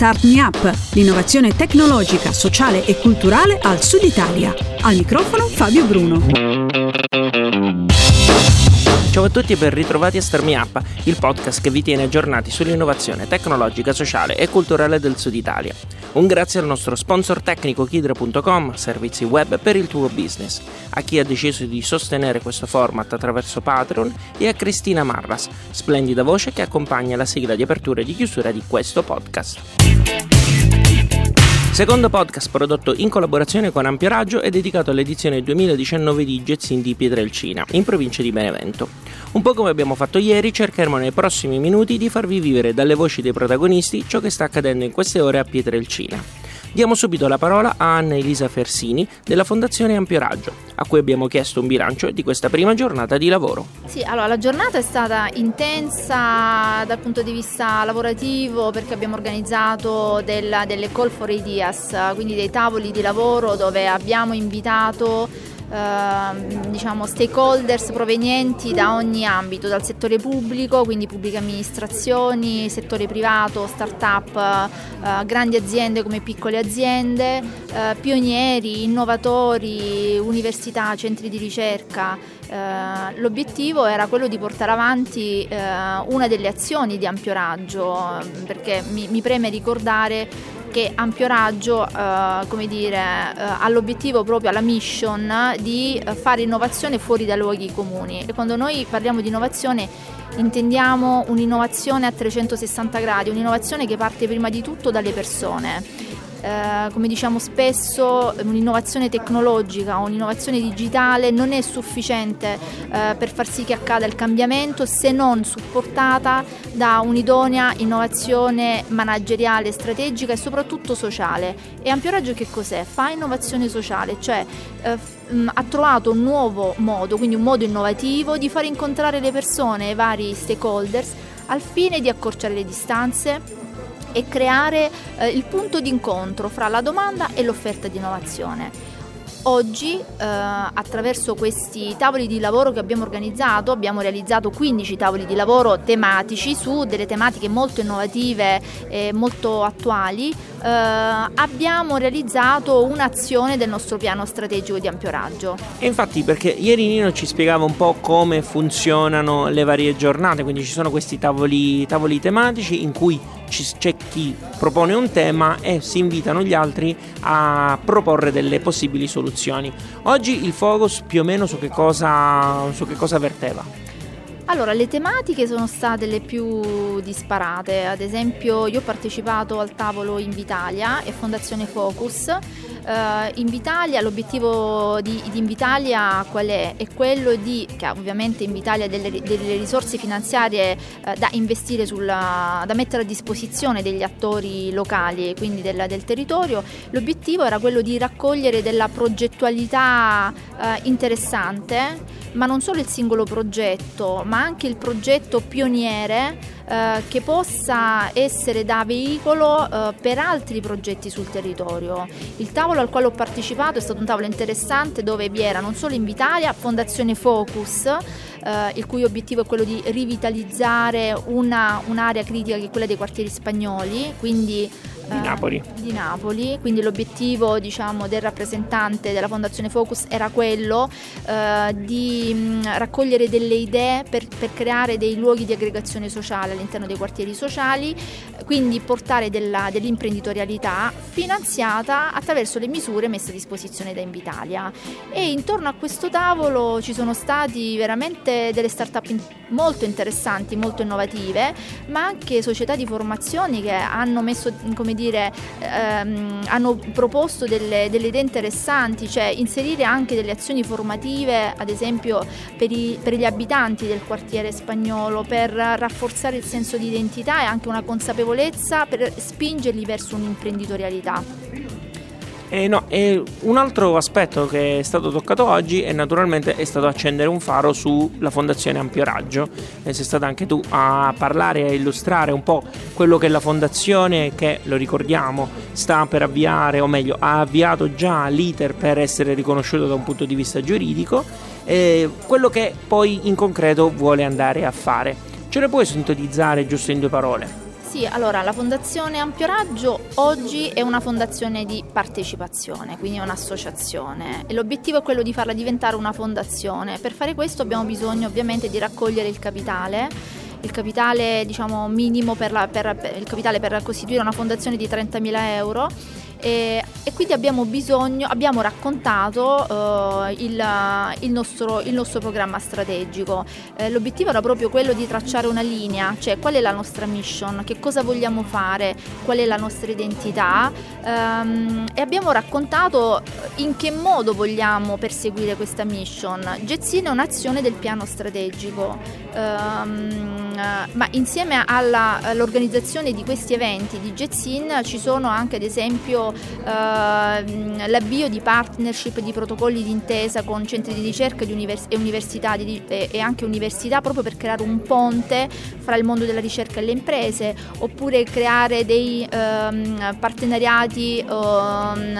Start Me Up, l'innovazione tecnologica, sociale e culturale al Sud Italia. Al microfono Fabio Bruno. Ciao a tutti e ben ritrovati a Start Me Up, il podcast che vi tiene aggiornati sull'innovazione tecnologica, sociale e culturale del Sud Italia. Un grazie al nostro sponsor tecnico Kidra.com, servizi web per il tuo business, a chi ha deciso di sostenere questo format attraverso Patreon e a Cristina Marras, splendida voce che accompagna la sigla di apertura e di chiusura di questo podcast. Secondo podcast prodotto in collaborazione con Ampio Raggio è dedicato all'edizione 2019 di Gezzin di Pietrelcina, in provincia di Benevento. Un po' come abbiamo fatto ieri, cercheremo nei prossimi minuti di farvi vivere dalle voci dei protagonisti ciò che sta accadendo in queste ore a Pietrelcina. Diamo subito la parola a Anna Elisa Fersini della Fondazione Ampio Raggio, a cui abbiamo chiesto un bilancio di questa prima giornata di lavoro. Sì, allora la giornata è stata intensa dal punto di vista lavorativo perché abbiamo organizzato del, delle call for ideas, quindi dei tavoli di lavoro dove abbiamo invitato Ehm, diciamo, stakeholders provenienti da ogni ambito, dal settore pubblico, quindi pubbliche amministrazioni, settore privato, start-up, eh, grandi aziende come piccole aziende, eh, pionieri, innovatori, università, centri di ricerca. Eh, l'obiettivo era quello di portare avanti eh, una delle azioni di ampio raggio, perché mi, mi preme ricordare che ampio raggio eh, come dire, eh, ha l'obiettivo proprio, alla mission di eh, fare innovazione fuori dai luoghi comuni. E quando noi parliamo di innovazione intendiamo un'innovazione a 360 gradi, un'innovazione che parte prima di tutto dalle persone eh, come diciamo spesso, un'innovazione tecnologica o un'innovazione digitale non è sufficiente eh, per far sì che accada il cambiamento se non supportata da un'idonea innovazione manageriale, strategica e soprattutto sociale. E ampio raggio che cos'è? Fa innovazione sociale, cioè eh, ha trovato un nuovo modo, quindi un modo innovativo di far incontrare le persone, i vari stakeholders, al fine di accorciare le distanze, e creare eh, il punto d'incontro fra la domanda e l'offerta di innovazione. Oggi eh, attraverso questi tavoli di lavoro che abbiamo organizzato abbiamo realizzato 15 tavoli di lavoro tematici su delle tematiche molto innovative e molto attuali. Eh, abbiamo realizzato un'azione del nostro piano strategico di ampio raggio. E infatti perché ieri Nino ci spiegava un po' come funzionano le varie giornate, quindi ci sono questi tavoli, tavoli tematici in cui c'è chi propone un tema e si invitano gli altri a proporre delle possibili soluzioni. Oggi il focus più o meno su che cosa, su che cosa verteva? Allora, le tematiche sono state le più disparate, ad esempio io ho partecipato al tavolo Invitalia e Fondazione Focus. Uh, Invitalia, l'obiettivo di, di, Invitalia qual è? È quello di, che ha ovviamente Invitalia delle, delle risorse finanziarie uh, da investire, sulla, da mettere a disposizione degli attori locali, quindi del, del territorio, l'obiettivo era quello di raccogliere della progettualità uh, interessante, ma non solo il singolo progetto, ma anche il progetto pioniere eh, che possa essere da veicolo eh, per altri progetti sul territorio. Il tavolo al quale ho partecipato è stato un tavolo interessante dove vi era non solo Invitalia, Fondazione Focus, eh, il cui obiettivo è quello di rivitalizzare una, un'area critica che è quella dei quartieri spagnoli, quindi di eh, Napoli. di Napoli. quindi l'obiettivo diciamo, del rappresentante della Fondazione Focus era quello eh, di mh, raccogliere delle idee per, per, creare dei luoghi di aggregazione sociale all'interno dei quartieri sociali, quindi portare della, dell'imprenditorialità finanziata attraverso le misure messe a disposizione da Invitalia. E intorno a questo tavolo ci sono stati veramente delle start-up in, molto interessanti, molto innovative, ma anche società di formazione che hanno messo come dire, ehm, hanno proposto delle, delle, idee interessanti, cioè inserire anche delle azioni formative, ad esempio per, i, per gli abitanti del quartiere spagnolo, per rafforzare il senso di identità e anche una consapevolezza per spingerli verso un'imprenditorialità. Eh no, e un altro aspetto che è stato toccato oggi è naturalmente è stato accendere un faro sulla Fondazione Ampio Raggio. E sei stata anche tu a parlare e a illustrare un po' quello che la fondazione che, lo ricordiamo, sta per avviare, o meglio, ha avviato già l'iter per essere riconosciuto da un punto di vista giuridico, e quello che poi in concreto vuole andare a fare. Ce ne puoi sintetizzare giusto in due parole? Sì, allora la Fondazione Ampio Raggio oggi è una fondazione di partecipazione, quindi è un'associazione e l'obiettivo è quello di farla diventare una fondazione. Per fare questo abbiamo bisogno ovviamente di raccogliere il capitale il capitale diciamo, minimo per, la, per, per, il capitale per costituire una fondazione di 30.000 euro e, e quindi abbiamo bisogno, abbiamo raccontato uh, il, il, nostro, il, nostro, programma strategico. Eh, l'obiettivo era proprio quello di tracciare una linea, cioè qual è la nostra mission, che cosa vogliamo fare, qual è la nostra identità um, e abbiamo raccontato in che modo vogliamo perseguire questa mission. Gezzin è un'azione del piano strategico, um, ma insieme alla, all'organizzazione di questi eventi di Gezzin ci sono anche ad esempio eh, l'avvio di partnership, di protocolli di intesa con centri di ricerca e università e, anche università proprio per creare un ponte fra il mondo della ricerca e le imprese, oppure creare dei ehm, partenariati ehm,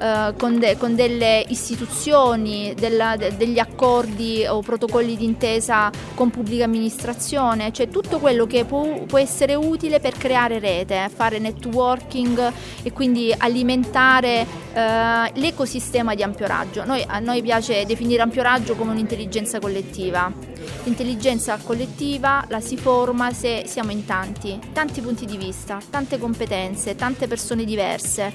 eh, con, de- con, delle istituzioni, degli accordi o protocolli di intesa con pubblica amministrazione, cioè tutto quello che può essere utile per creare rete, fare networking e quindi alimentare eh, l'ecosistema di ampio raggio. Noi, a noi piace definire ampio raggio come un'intelligenza collettiva. L'intelligenza collettiva la si forma se siamo in tanti, tanti punti di vista, tante competenze, tante persone diverse.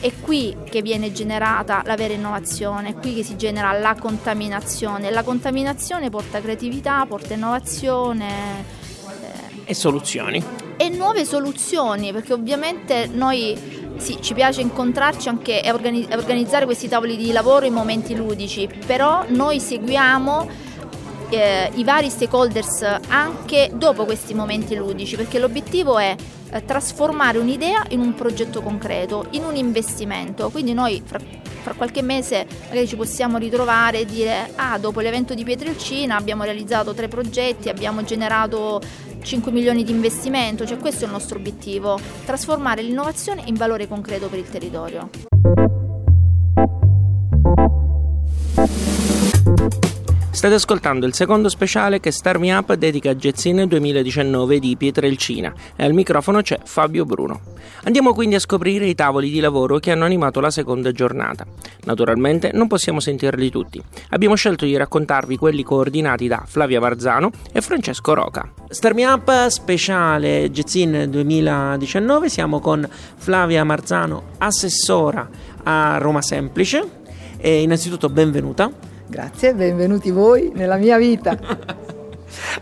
È qui che viene generata la vera innovazione, è qui che si genera la contaminazione. La contaminazione porta creatività, porta innovazione. Eh, e soluzioni. E nuove soluzioni, perché ovviamente noi sì, ci piace incontrarci anche e organizzare questi tavoli di lavoro in momenti ludici, però noi seguiamo eh, i vari stakeholders anche dopo questi momenti ludici, perché l'obiettivo è eh, trasformare un'idea in un progetto concreto, in un investimento. Quindi noi fra, fra, qualche mese magari ci possiamo ritrovare e dire ah dopo l'evento di Pietrelcina abbiamo realizzato tre progetti, abbiamo generato 5 milioni di investimento, cioè questo è il nostro obiettivo, trasformare l'innovazione in valore concreto per il territorio. State ascoltando il secondo speciale che Star Me Up dedica a Gezzine 2019 di Pietrelcina e al microfono c'è Fabio Bruno. Andiamo quindi a scoprire i tavoli di lavoro che hanno animato la seconda giornata. Naturalmente non possiamo sentirli tutti. Abbiamo scelto di raccontarvi quelli coordinati da Flavia Marzano e Francesco Roca. Star Me Up speciale Gezzine 2019, siamo con Flavia Marzano, assessora a Roma Semplice. E innanzitutto benvenuta. Grazie, benvenuti voi nella mia vita.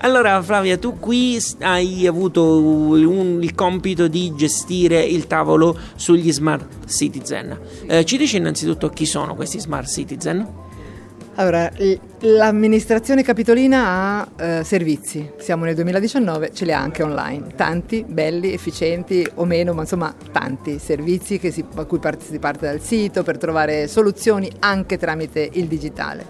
Allora Flavia, tu qui hai avuto un, il compito di gestire il tavolo sugli smart citizen. Eh, ci dici innanzitutto chi sono questi smart citizen? Allora, l'amministrazione capitolina ha eh, servizi, siamo nel 2019, ce li ha anche online, tanti, belli, efficienti o meno, ma insomma tanti servizi si, a cui si parte dal sito per trovare soluzioni anche tramite il digitale.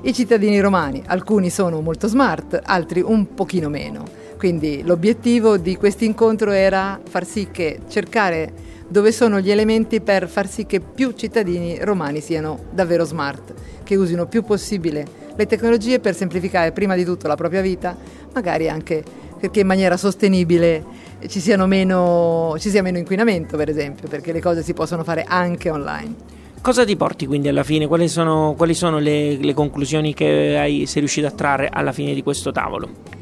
I cittadini romani, alcuni sono molto smart, altri un pochino meno, quindi l'obiettivo di questo incontro era far sì che cercare dove sono gli elementi per far sì che più cittadini romani siano davvero smart, che usino più possibile le tecnologie per semplificare prima di tutto la propria vita, magari anche perché in maniera sostenibile ci, meno, ci sia meno inquinamento, per esempio, perché le cose si possono fare anche online. Cosa ti porti quindi alla fine? Quali sono, quali sono le, le, conclusioni che hai, sei riuscito a trarre alla fine di questo tavolo?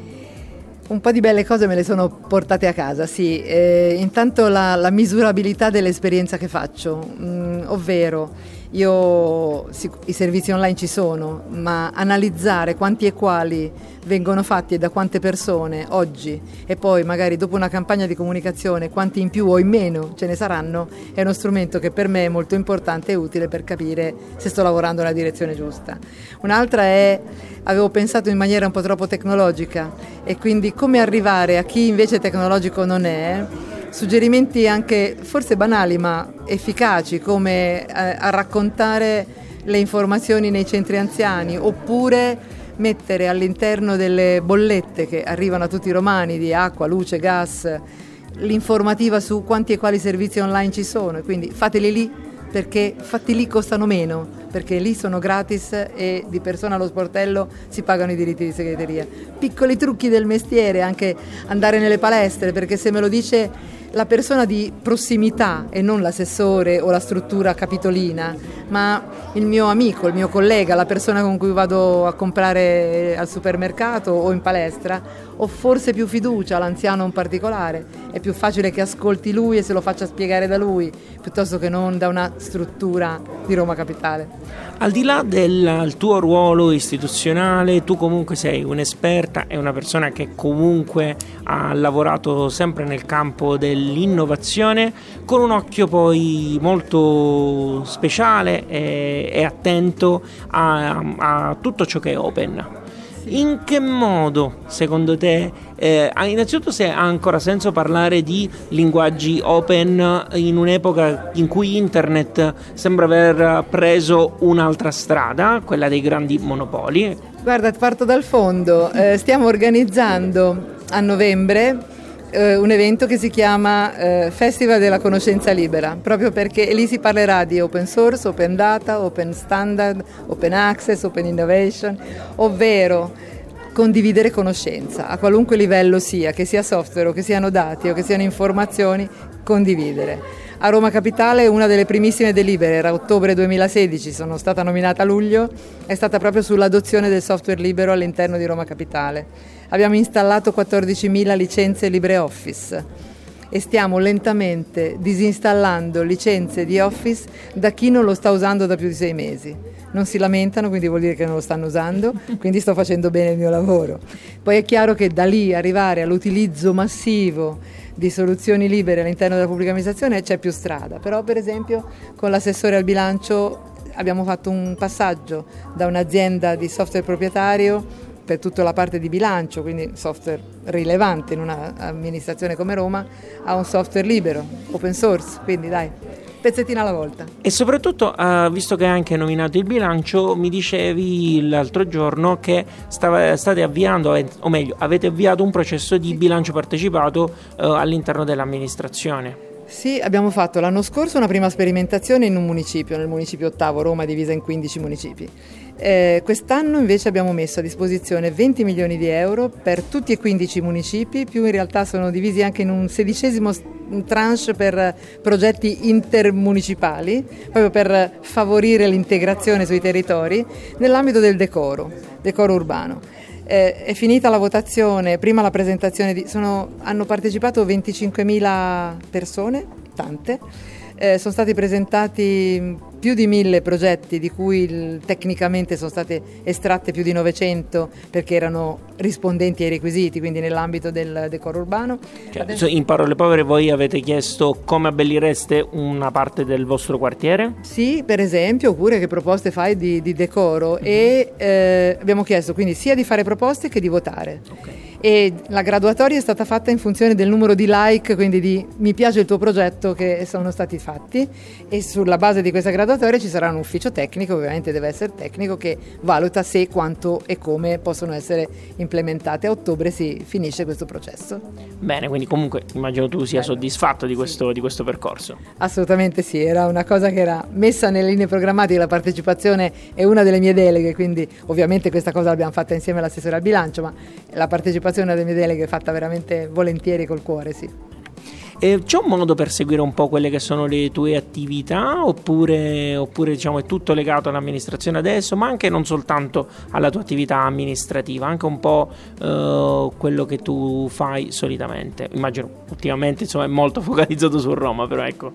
Un po' di belle cose me le sono portate a casa, sì. Eh, intanto la, la, misurabilità dell'esperienza che faccio, mm, ovvero io, i servizi online ci sono, ma analizzare quanti e quali vengono fatti e da quante persone oggi e poi magari dopo una campagna di comunicazione quanti in più o in meno ce ne saranno è uno strumento che per me è molto importante e utile per capire se sto lavorando nella direzione giusta. Un'altra è, avevo pensato in maniera un po' troppo tecnologica e quindi come arrivare a chi invece tecnologico non è suggerimenti anche forse banali ma efficaci come eh, a raccontare le informazioni nei centri anziani oppure mettere all'interno delle bollette che arrivano a tutti i romani di acqua, luce, gas, l'informativa su quanti e quali servizi online ci sono quindi fateli lì perché fatti lì costano meno, perché lì sono gratis e di persona allo sportello si pagano i diritti di segreteria. Piccoli trucchi del mestiere, anche andare nelle palestre, perché se me lo dice la persona di prossimità e non l'assessore o la struttura capitolina, ma il mio amico, il mio collega, la persona con cui vado a comprare al supermercato o in palestra, ho forse più fiducia, l'anziano in particolare, è più facile che ascolti lui e se lo faccia spiegare da lui, piuttosto che non da una struttura di Roma Capitale. Al di là del tuo ruolo istituzionale, tu comunque sei un'esperta e una persona che comunque ha lavorato sempre nel campo dell'innovazione con un occhio poi molto speciale e, e attento a, a tutto ciò che è open. In che modo, secondo te, eh, innanzitutto se ha ancora senso parlare di linguaggi open in un'epoca in cui internet sembra aver preso un'altra strada, quella dei grandi monopoli? Guarda, parto dal fondo. Eh, stiamo organizzando a novembre eh, un evento che si chiama eh, Festival della conoscenza libera, proprio perché lì si parlerà di open source, open data, open standard, open access, open innovation, ovvero condividere conoscenza a qualunque livello sia, che sia software o che siano dati o che siano informazioni, condividere. A Roma Capitale una delle primissime delibere, era ottobre 2016, sono stata nominata a luglio, è stata proprio sull'adozione del software libero all'interno di Roma Capitale. Abbiamo installato 14.000 licenze LibreOffice e stiamo lentamente disinstallando licenze di Office da chi non lo sta usando da più di sei mesi. Non si lamentano, quindi vuol dire che non lo stanno usando, quindi sto facendo bene il mio lavoro. Poi è chiaro che da lì arrivare all'utilizzo massivo di soluzioni libere all'interno della pubblica amministrazione c'è più strada, però per esempio con l'assessore al bilancio abbiamo fatto un passaggio da un'azienda di software proprietario per tutta la parte di bilancio, quindi software rilevante in un'amministrazione come Roma, a un software libero, open source, quindi dai, pezzettina alla volta. E soprattutto, uh, visto che hai anche nominato il bilancio, mi dicevi l'altro giorno che stava, state avviando, o meglio, avete avviato un processo di bilancio partecipato uh, all'interno dell'amministrazione. Sì, abbiamo fatto l'anno scorso una prima sperimentazione in un municipio, nel municipio ottavo, Roma divisa in 15 municipi. Eh, quest'anno invece abbiamo messo a disposizione 20 milioni di euro per tutti e 15 municipi, più in realtà sono divisi anche in un sedicesimo tranche per progetti intermunicipali, proprio per favorire l'integrazione sui territori, nell'ambito del decoro, decoro urbano. Eh, è finita la votazione, prima la presentazione, di, sono, hanno partecipato 25.000 persone, tante, eh, sono stati presentati più di mille progetti di cui tecnicamente sono state estratte più di 900 perché erano rispondenti ai requisiti, quindi nell'ambito del decoro urbano. Cioè, Adesso... In parole povere voi avete chiesto come abbellireste una parte del vostro quartiere? Sì, per esempio, oppure che proposte fai di, di decoro mm-hmm. e eh, abbiamo chiesto quindi sia di fare proposte che di votare. Okay e la graduatoria è stata fatta in funzione del numero di like, quindi di mi piace il tuo progetto che sono stati fatti e sulla base di questa graduatoria ci sarà un ufficio tecnico, ovviamente deve essere tecnico, che valuta se, quanto e come possono essere implementate. A ottobre si finisce questo processo. Bene, quindi comunque immagino tu sia soddisfatto di questo, sì. di questo percorso. Assolutamente sì, era una cosa che era messa nelle linee programmatiche, la partecipazione è una delle mie deleghe, quindi ovviamente questa cosa l'abbiamo fatta insieme all'assessore al bilancio, ma la partecipazione partecipazione alle mie deleghe fatta veramente volentieri col cuore, sì. E c'è un modo per seguire un po' quelle che sono le tue attività oppure, oppure diciamo, è tutto legato all'amministrazione adesso, ma anche non soltanto alla tua attività amministrativa, anche un po' uh, quello che tu fai solitamente. Immagino ultimamente insomma, è molto focalizzato su Roma, però ecco.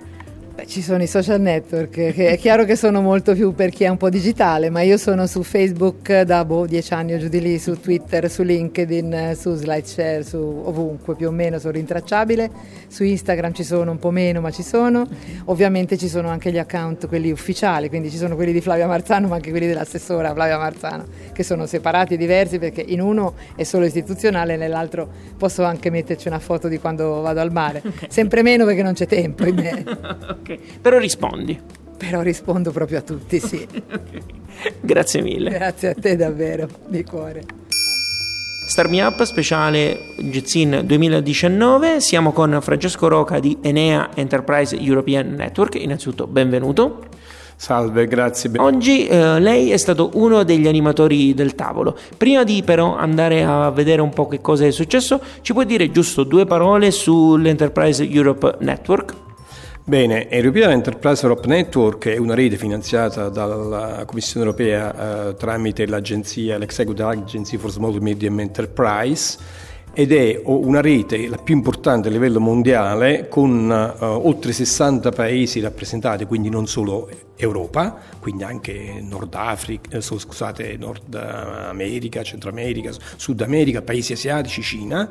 Beh, ci sono i social network, che è chiaro che sono molto più per chi è un po' digitale, ma io sono su Facebook da boh, dieci anni o giù di lì, su Twitter, su LinkedIn, su SlideShare, su ovunque più o meno sono rintracciabile. Su Instagram ci sono un po' meno, ma ci sono. Ovviamente ci sono anche gli account, quelli ufficiali, quindi ci sono quelli di Flavia Marzano, ma anche quelli dell'assessora Flavia Marzano, che sono separati e diversi perché in uno è solo istituzionale, nell'altro posso anche metterci una foto di quando vado al mare. Sempre meno perché non c'è tempo in me. ok. Però rispondi. Però rispondo proprio a tutti, sì. okay. Grazie mille. Grazie a te davvero, di cuore. Start Me Up speciale Getzin 2019. Siamo con Francesco Roca di Enea Enterprise European Network. Innanzitutto, benvenuto. Salve, grazie. Oggi eh, lei è stato uno degli animatori del tavolo. Prima di però andare a vedere un po' che cosa è successo, ci puoi dire giusto due parole sull'Enterprise Europe Network? Bene, European Enterprise Europe Network è una rete finanziata dalla Commissione europea eh, tramite l'agenzia, l'Executive Agency for Small Medium Enterprise ed è una rete la più importante a livello mondiale con uh, oltre 60 paesi rappresentati, quindi non solo Europa, quindi anche Nord Africa, eh, scusate, Nord America, Centro America, Sud America, paesi asiatici, Cina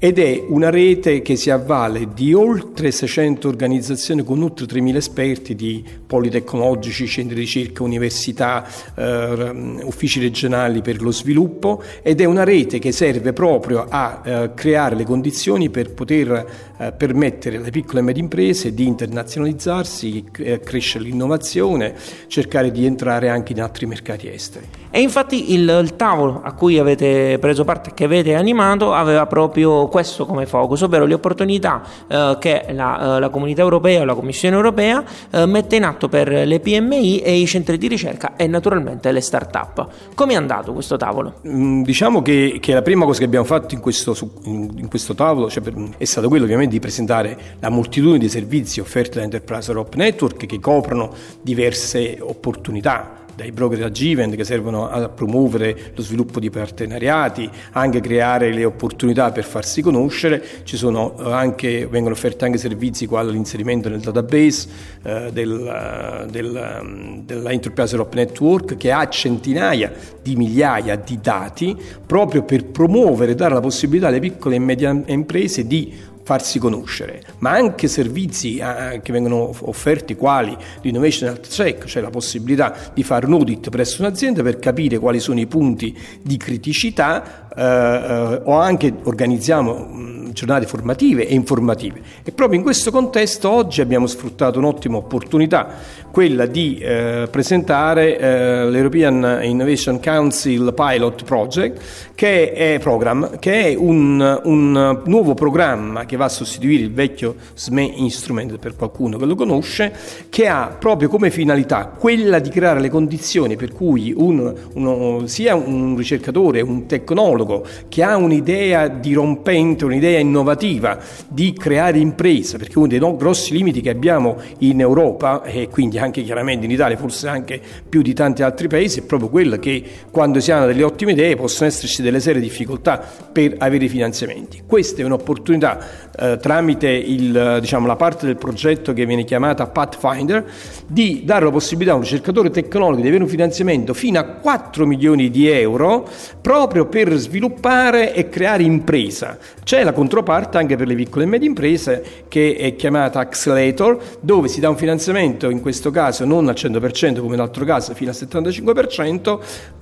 ed è una rete che si avvale di oltre 600 organizzazioni con oltre 3.000 esperti di politecnologici, centri di ricerca, università, eh, uffici regionali per lo sviluppo ed è una rete che serve proprio a eh, creare le condizioni per poter permettere alle piccole e medie imprese di internazionalizzarsi, eh, crescere l'innovazione, cercare di entrare anche in altri mercati esteri. E infatti il, il tavolo a cui avete preso parte, che avete animato, aveva proprio questo come focus, ovvero le opportunità eh, che la, eh, la, comunità europea o la Commissione europea eh, mette in atto per le PMI e i centri di ricerca e naturalmente le start-up. Come è andato questo tavolo? Mm, diciamo che, che, la prima cosa che abbiamo fatto in questo, in, in questo tavolo cioè per, è stato quello ovviamente di presentare la moltitudine di servizi offerti da Enterprise Europe Network che coprono diverse opportunità dai broker da Givend che servono a promuovere lo sviluppo di partenariati, anche creare le opportunità per farsi conoscere, eh, anche, vengono offerti anche servizi quali l'inserimento nel database eh, del, del, mm, della Enterprise Europe Network che ha centinaia di migliaia di dati proprio per promuovere e dare la possibilità alle piccole e medie imprese di farsi conoscere, ma anche servizi eh, che vengono offerti quali l'Innovation Health Check, cioè la possibilità di fare un audit presso un'azienda per capire quali sono i punti di criticità eh, eh, o anche organizziamo giornate formative e informative. E proprio in questo contesto oggi abbiamo sfruttato un'ottima opportunità, quella di eh, presentare eh, l'European Innovation Council Pilot Project, che è, program, che è un, un nuovo programma che va a sostituire il vecchio SME Instrument per qualcuno che lo conosce, che ha proprio come finalità quella di creare le condizioni per cui un, uno, sia un ricercatore, un tecnologo che ha un'idea dirompente, un'idea innovativa di creare impresa, perché uno dei grossi limiti che abbiamo in Europa e quindi anche chiaramente in Italia, forse anche più di tanti altri paesi, è proprio quello che quando si hanno delle ottime idee possono esserci delle serie difficoltà per avere i finanziamenti. Questa è un'opportunità eh, tramite il, diciamo, la parte del progetto che viene chiamata Pathfinder di dare la possibilità a un ricercatore tecnologico di avere un finanziamento fino a 4 milioni di euro proprio per sviluppare e creare impresa. C'è la controparte anche per le piccole e medie imprese che è chiamata Accelerator dove si dà un finanziamento in questo caso non al 100% come nell'altro caso fino al 75%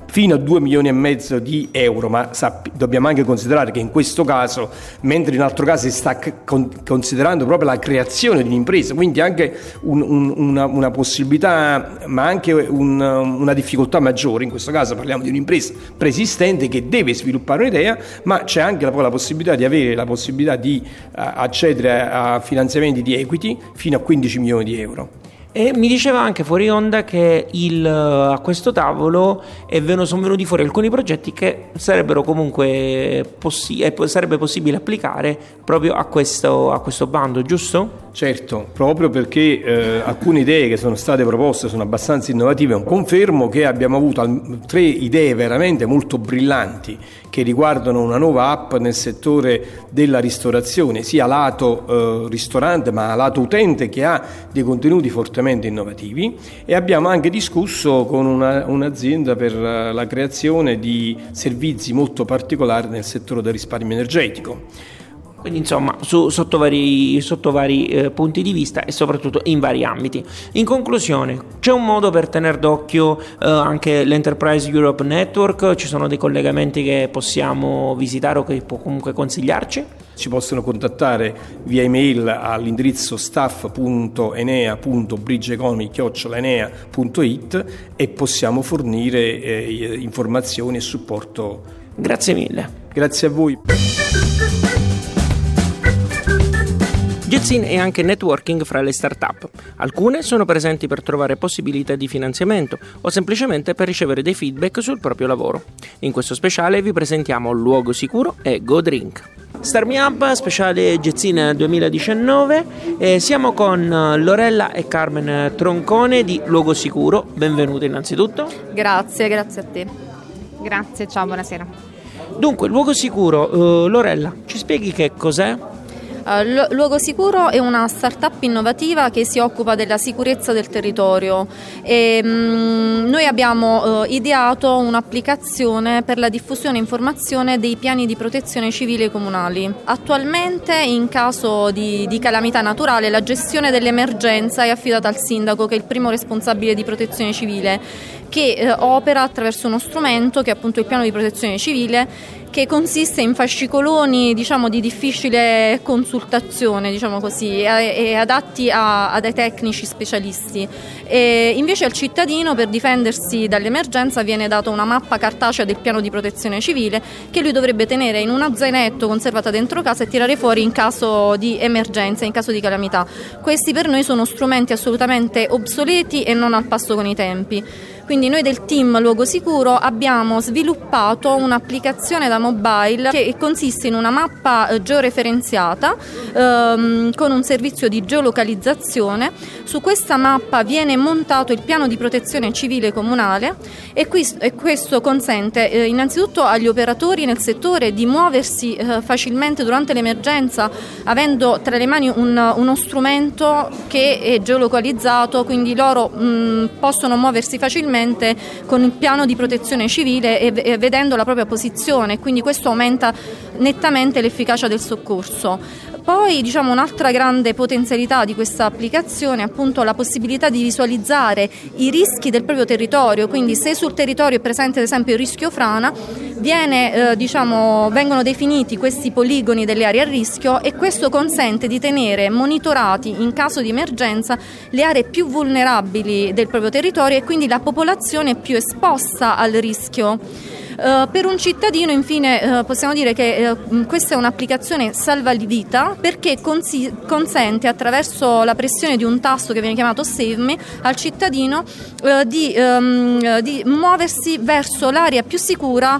fino a 2 milioni e mezzo di euro, ma sappi, dobbiamo anche considerare che in questo caso, mentre in altro caso si sta con, considerando proprio la creazione di un'impresa, quindi anche un, un, una, una, possibilità, ma anche un, una difficoltà maggiore, in questo caso parliamo di un'impresa preesistente che deve sviluppare un'idea, ma c'è anche la, la possibilità di avere la possibilità di uh, accedere a finanziamenti di equity fino a 15 milioni di euro. E mi diceva anche fuori onda che il, a questo tavolo sono venuti fuori alcuni progetti che sarebbero comunque possi- eh, sarebbe possibile applicare proprio a questo, a questo bando, giusto? Certo, proprio perché eh, alcune idee che sono state proposte sono abbastanza innovative, confermo che abbiamo avuto tre idee veramente molto brillanti che riguardano una nuova app nel settore della ristorazione, sia lato eh, ristorante ma lato utente che ha dei contenuti fortemente innovativi e abbiamo anche discusso con una, un'azienda per la creazione di servizi molto particolari nel settore del risparmio energetico. Quindi insomma su, sotto vari, sotto vari eh, punti di vista e soprattutto in vari ambiti. In conclusione, c'è un modo per tenere d'occhio eh, anche l'Enterprise Europe Network? Ci sono dei collegamenti che possiamo visitare o che può comunque consigliarci? Ci possono contattare via email all'indirizzo staff.enea.bridgeeconomy.it e possiamo fornire eh, informazioni e supporto. Grazie mille. Grazie a voi. Jetsin è anche networking fra le start-up. Alcune sono presenti per trovare possibilità di finanziamento o semplicemente per ricevere dei feedback sul proprio lavoro. In questo speciale vi presentiamo Luogo Sicuro e Go Drink. Star Me Up, speciale Jetsin 2019. Eh, siamo con Lorella e Carmen Troncone di Luogo Sicuro. Benvenute innanzitutto. Grazie, grazie a te. Grazie, ciao, buonasera. Dunque, Luogo Sicuro, eh, Lorella, ci spieghi che cos'è? Uh, Luogo Sicuro è una startup innovativa che si occupa della sicurezza del territorio e um, noi abbiamo uh, ideato un'applicazione per la diffusione e informazione dei piani di protezione civile comunali. Attualmente in caso di, di calamità naturale la gestione dell'emergenza è affidata al sindaco che è il primo responsabile di protezione civile che eh, opera attraverso uno strumento che è appunto il piano di protezione civile che consiste in fascicoloni diciamo, di difficile consultazione diciamo così, e, e adatti a, a, dei tecnici specialisti. E invece al cittadino per difendersi dall'emergenza viene data una mappa cartacea del piano di protezione civile che lui dovrebbe tenere in un zainetto conservata dentro casa e tirare fuori in caso di emergenza, in caso di calamità. Questi per noi sono strumenti assolutamente obsoleti e non al passo con i tempi. Quindi noi del team Luogo Sicuro abbiamo sviluppato un'applicazione da mobile che consiste in una mappa eh, georeferenziata ehm, con un servizio di geolocalizzazione. Su questa mappa viene montato il piano di protezione civile comunale e, qui, e questo consente eh, innanzitutto agli operatori nel settore di muoversi eh, facilmente durante l'emergenza avendo tra le mani un, uno strumento che è geolocalizzato, quindi loro mh, possono muoversi facilmente direttamente con il piano di protezione civile e, e vedendo la propria posizione, quindi questo aumenta nettamente l'efficacia del soccorso. Poi diciamo, un'altra grande potenzialità di questa applicazione è appunto la possibilità di visualizzare i rischi del proprio territorio, quindi se sul territorio è presente ad esempio il rischio frana, viene, eh, diciamo, vengono definiti questi poligoni delle aree a rischio e questo consente di tenere monitorati in caso di emergenza le aree più vulnerabili del proprio territorio e quindi la popolazione più esposta al rischio. Uh, per un cittadino infine uh, possiamo dire che uh, questa è un'applicazione salvavita perché consi- consente attraverso la pressione di un tasto che viene chiamato Save Me al cittadino di, um, di, muoversi verso l'area più sicura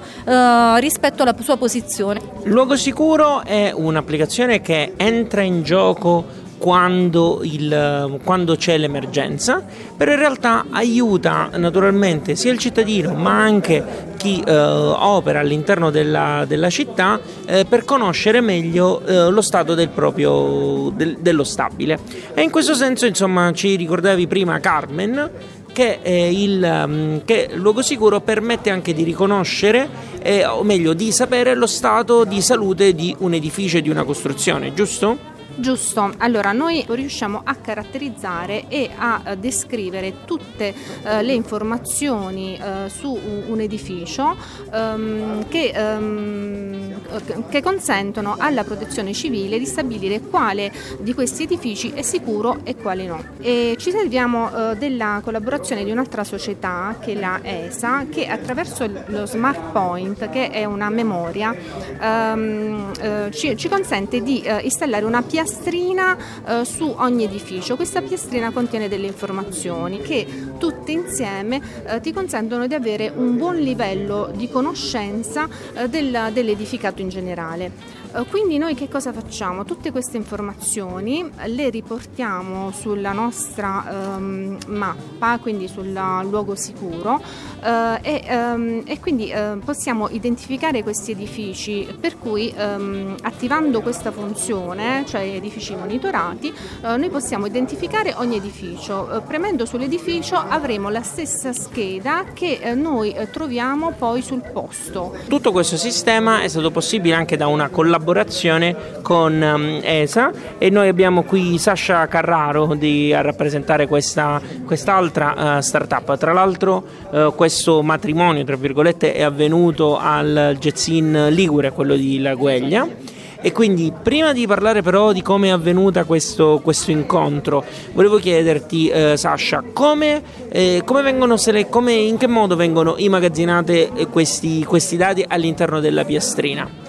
rispetto alla sua posizione. Luogo sicuro è un'applicazione che entra in gioco quando, il, quando, c'è l'emergenza, però in realtà aiuta naturalmente sia il cittadino ma anche chi eh, opera all'interno della, della città eh, per conoscere meglio eh, lo stato del proprio, del, dello stabile. E in questo senso insomma ci ricordavi prima Carmen che, il, mm, che Luogo Sicuro permette anche di riconoscere, eh, o meglio di sapere lo stato di salute di un edificio e di una costruzione, giusto? Giusto, allora noi riusciamo a caratterizzare e a eh, descrivere tutte uh, le informazioni uh, su un edificio um, che, um, che, consentono alla protezione civile di stabilire quale di questi edifici è sicuro e quale no. E ci serviamo uh, della collaborazione di un'altra società che è la ESA che attraverso lo Smart Point, che è una memoria, um, ci, ci, consente di installare una piattaforma piastrina eh, su ogni edificio. Questa piastrina contiene delle informazioni che tutte insieme eh, ti consentono di avere un buon livello di conoscenza eh, del, dell'edificato in generale. Eh, quindi noi che cosa facciamo? Tutte queste informazioni le riportiamo sulla nostra um, mappa, quindi sul luogo sicuro uh, e, um, e, quindi uh, possiamo identificare questi edifici per cui um, attivando questa funzione, cioè edifici monitorati, uh, noi possiamo identificare ogni edificio. premendo sull'edificio avremo la stessa scheda che noi troviamo poi sul posto. Tutto questo sistema è stato possibile anche da una collaborazione collaborazione con um, ESA e noi abbiamo qui Sasha Carraro di, a rappresentare questa, quest'altra uh, startup. Tra l'altro uh, questo matrimonio, tra virgolette, è avvenuto al Jetsin Ligure, quello di Lagueglia. E quindi prima di parlare però di come è avvenuta questo, questo incontro, volevo chiederti eh, Sasha, come, eh, come vengono, come, in che modo vengono immagazzinati questi, questi dati all'interno della piastrina?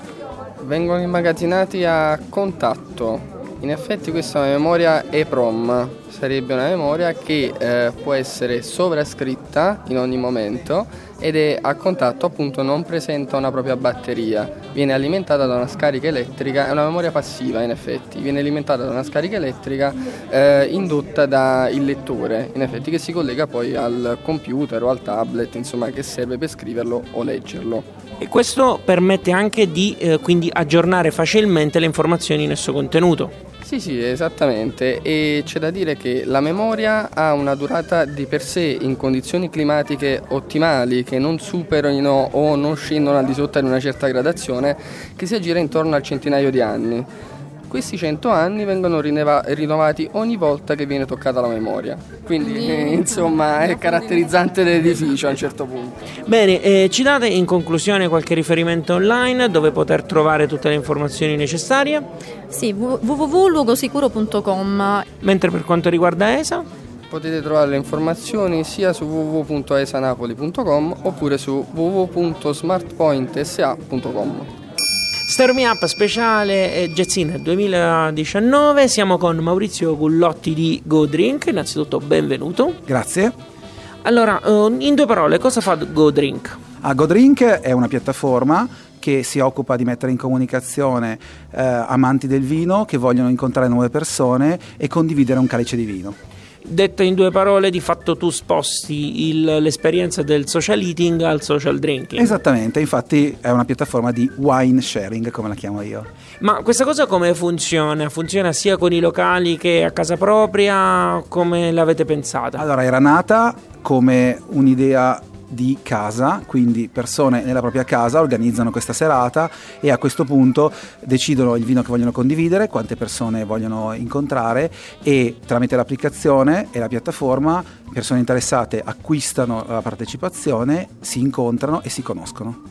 Vengono immagazzinati a contatto. In effetti questa è una memoria EPROM, sarebbe una memoria che eh, può essere sovrascritta in ogni momento ed è a contatto appunto non presenta una propria batteria, viene alimentata da una scarica elettrica, è una memoria passiva in effetti, viene alimentata da una scarica elettrica eh, indotta dal lettore, in effetti che si collega poi al computer o al tablet, insomma che serve per scriverlo o leggerlo. E questo permette anche di eh, aggiornare facilmente le informazioni in esso contenuto. Sì, sì, esattamente. E c'è da dire che la memoria ha una durata di per sé in condizioni climatiche ottimali che non superino o non scendono al di sotto di una certa gradazione, che si aggira intorno al centinaio di anni. Questi 100 anni vengono rinneva- rinnovati ogni volta che viene toccata la memoria, quindi eh, insomma è caratterizzante dell'edificio a un certo punto. Bene, eh, ci date in conclusione qualche riferimento online dove poter trovare tutte le informazioni necessarie? Sì, www.luogosicuro.com. Mentre per quanto riguarda ESA? Potete trovare le informazioni sia su www.esanapoli.com oppure su www.smartpointsa.com. Stereo Me Up speciale eh, Jazzin 2019, siamo con Maurizio Gullotti di Go Drink, innanzitutto benvenuto. Grazie. Allora, eh, in due parole, cosa fa Go Drink? Ah, Go Drink è una piattaforma che si occupa di mettere in comunicazione eh, amanti del vino che vogliono incontrare nuove persone e condividere un calice di vino. Detto in due parole, di fatto tu sposti il, l'esperienza del social eating al social drinking. Esattamente, infatti è una piattaforma di wine sharing, come la chiamo io. Ma questa cosa come funziona? Funziona sia con i locali che a casa propria? Come l'avete pensata? Allora, era nata come un'idea di casa, quindi persone nella propria casa organizzano questa serata e a questo punto decidono il vino che vogliono condividere, quante persone vogliono incontrare e tramite l'applicazione e la piattaforma persone interessate acquistano la partecipazione, si incontrano e si conoscono.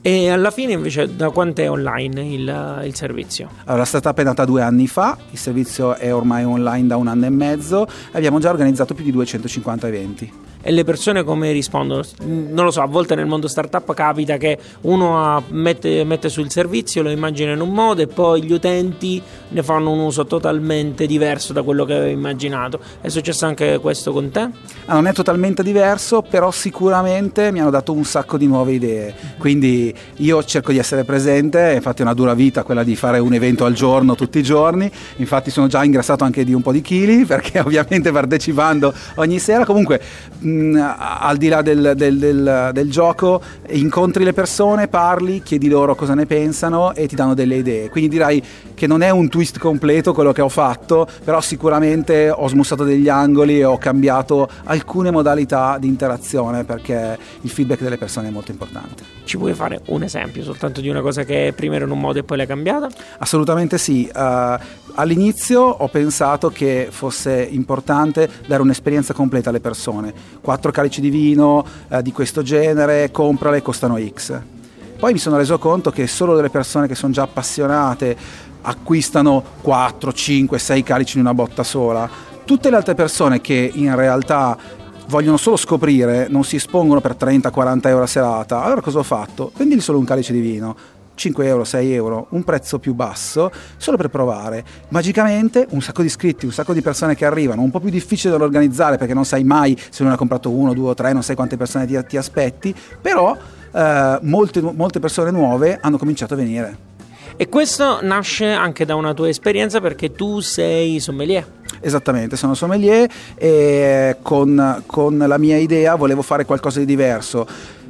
E alla fine invece da quanto è online il, il servizio? Allora, la startup è nata due anni fa, il servizio è ormai online da un anno e mezzo e abbiamo già organizzato più di 250 eventi e le persone come rispondono? Non lo so, a volte nel mondo startup capita che uno mette, mette sul servizio, lo immagina in un modo e poi gli utenti ne fanno un uso totalmente diverso da quello che aveva immaginato. È successo anche questo con te? Ah, non è totalmente diverso, però sicuramente mi hanno dato un sacco di nuove idee. Quindi io cerco di essere presente, infatti è una dura vita quella di fare un evento al giorno tutti i giorni. Infatti sono già ingrassato anche di un po' di chili perché ovviamente partecipando ogni sera. Comunque mh, al di là del, del, del, del, gioco, incontri le persone, parli, chiedi loro cosa ne pensano e ti danno delle idee. Quindi direi che non è un twist completo quello che ho fatto, però sicuramente ho smussato degli angoli e ho cambiato alcune modalità di interazione perché il feedback delle persone è molto importante. Ci puoi fare un esempio soltanto di una cosa che prima era in un modo e poi l'hai cambiata? Assolutamente sì. Uh, all'inizio ho pensato che fosse importante dare un'esperienza completa alle persone. Quattro calici di vino uh, di questo genere, comprale, costano X. Poi mi sono reso conto che solo delle persone che sono già appassionate acquistano 4, 5, 6 calici in una botta sola. Tutte le altre persone che in realtà vogliono solo scoprire, non si espongono per 30-40 euro a serata, allora cosa ho fatto? Vendili solo un calice di vino. 5 euro, 6 euro, un prezzo più basso, solo per provare. Magicamente un sacco di iscritti, un sacco di persone che arrivano, un po' più difficile da organizzare perché non sai mai se uno ha comprato uno, due o tre, non sai quante persone ti, ti aspetti, però eh, molte, molte persone nuove hanno cominciato a venire. E questo nasce anche da una tua esperienza perché tu sei sommelier. Esattamente, sono sommelier e con, con la mia idea volevo fare qualcosa di diverso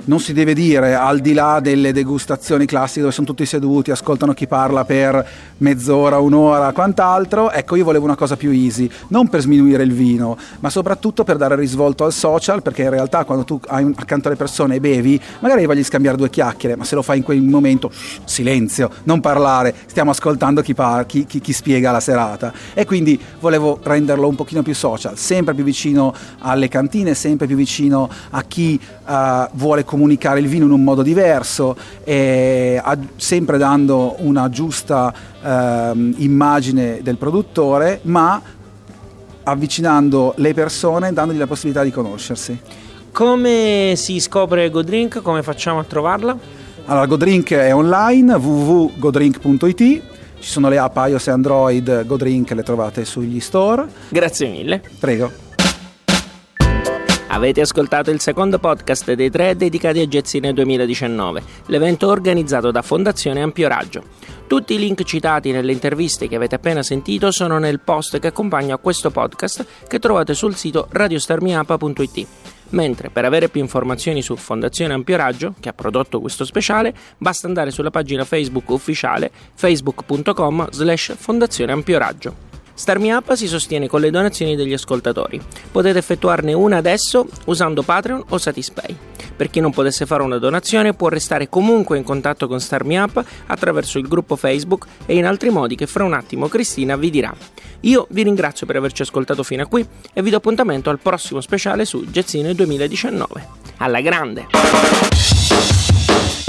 non si deve dire al di là delle degustazioni classiche dove sono tutti seduti, ascoltano chi parla per mezz'ora, un'ora, quant'altro. Ecco, io volevo una cosa più easy, non per sminuire il vino, ma soprattutto per dare risvolto al social, perché in realtà quando tu hai accanto alle persone e bevi, magari voglio scambiare due chiacchiere, ma se lo fai in quel momento, silenzio, non parlare, stiamo ascoltando chi, par- chi, chi, chi spiega la serata. E quindi volevo renderlo un pochino più social, sempre più vicino alle cantine, sempre più vicino a chi uh, vuole comunicare comunicare il vino in un modo diverso, e, a, sempre dando una giusta eh, immagine del produttore, ma avvicinando le persone, dandogli la possibilità di conoscersi. Come si scopre GoDrink? Come facciamo a trovarla? Allora, GoDrink è online, www.godrink.it. Ci sono le app iOS e Android GoDrink, le trovate sugli store. Grazie mille. Prego. Avete ascoltato il secondo podcast dei tre dedicati a Gezzine 2019, l'evento organizzato da Fondazione Ampio Raggio. Tutti i link citati nelle interviste che avete appena sentito sono nel post che accompagna questo podcast che trovate sul sito radiostarmiapa.it. Mentre per avere più informazioni su Fondazione Ampio Raggio, che ha prodotto questo speciale, basta andare sulla pagina Facebook ufficiale facebook.com slash Fondazione Raggio. Starmi Up si sostiene con le donazioni degli ascoltatori. Potete effettuarne una adesso usando Patreon o Satispay. Per chi non potesse fare una donazione può restare comunque in contatto con Starmi Up attraverso il gruppo Facebook e in altri modi che fra un attimo Cristina vi dirà. Io vi ringrazio per averci ascoltato fino a qui e vi do appuntamento al prossimo speciale su Gezzine 2019. Alla grande!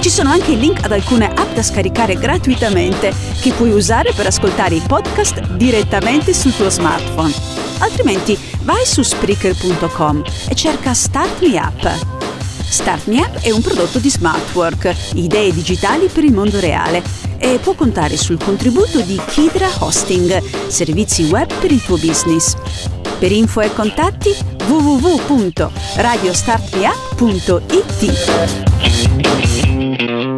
Ci sono anche i link ad alcune app da scaricare gratuitamente che puoi usare per ascoltare i podcast direttamente sul tuo smartphone. Altrimenti vai su Spreaker.com e cerca Start Me Up. Start Me Up è un prodotto di Smartwork, idee digitali per il mondo reale e può contare sul contributo di Kidra Hosting, servizi web per il tuo business. Per info e contatti www.radiostartmeup.it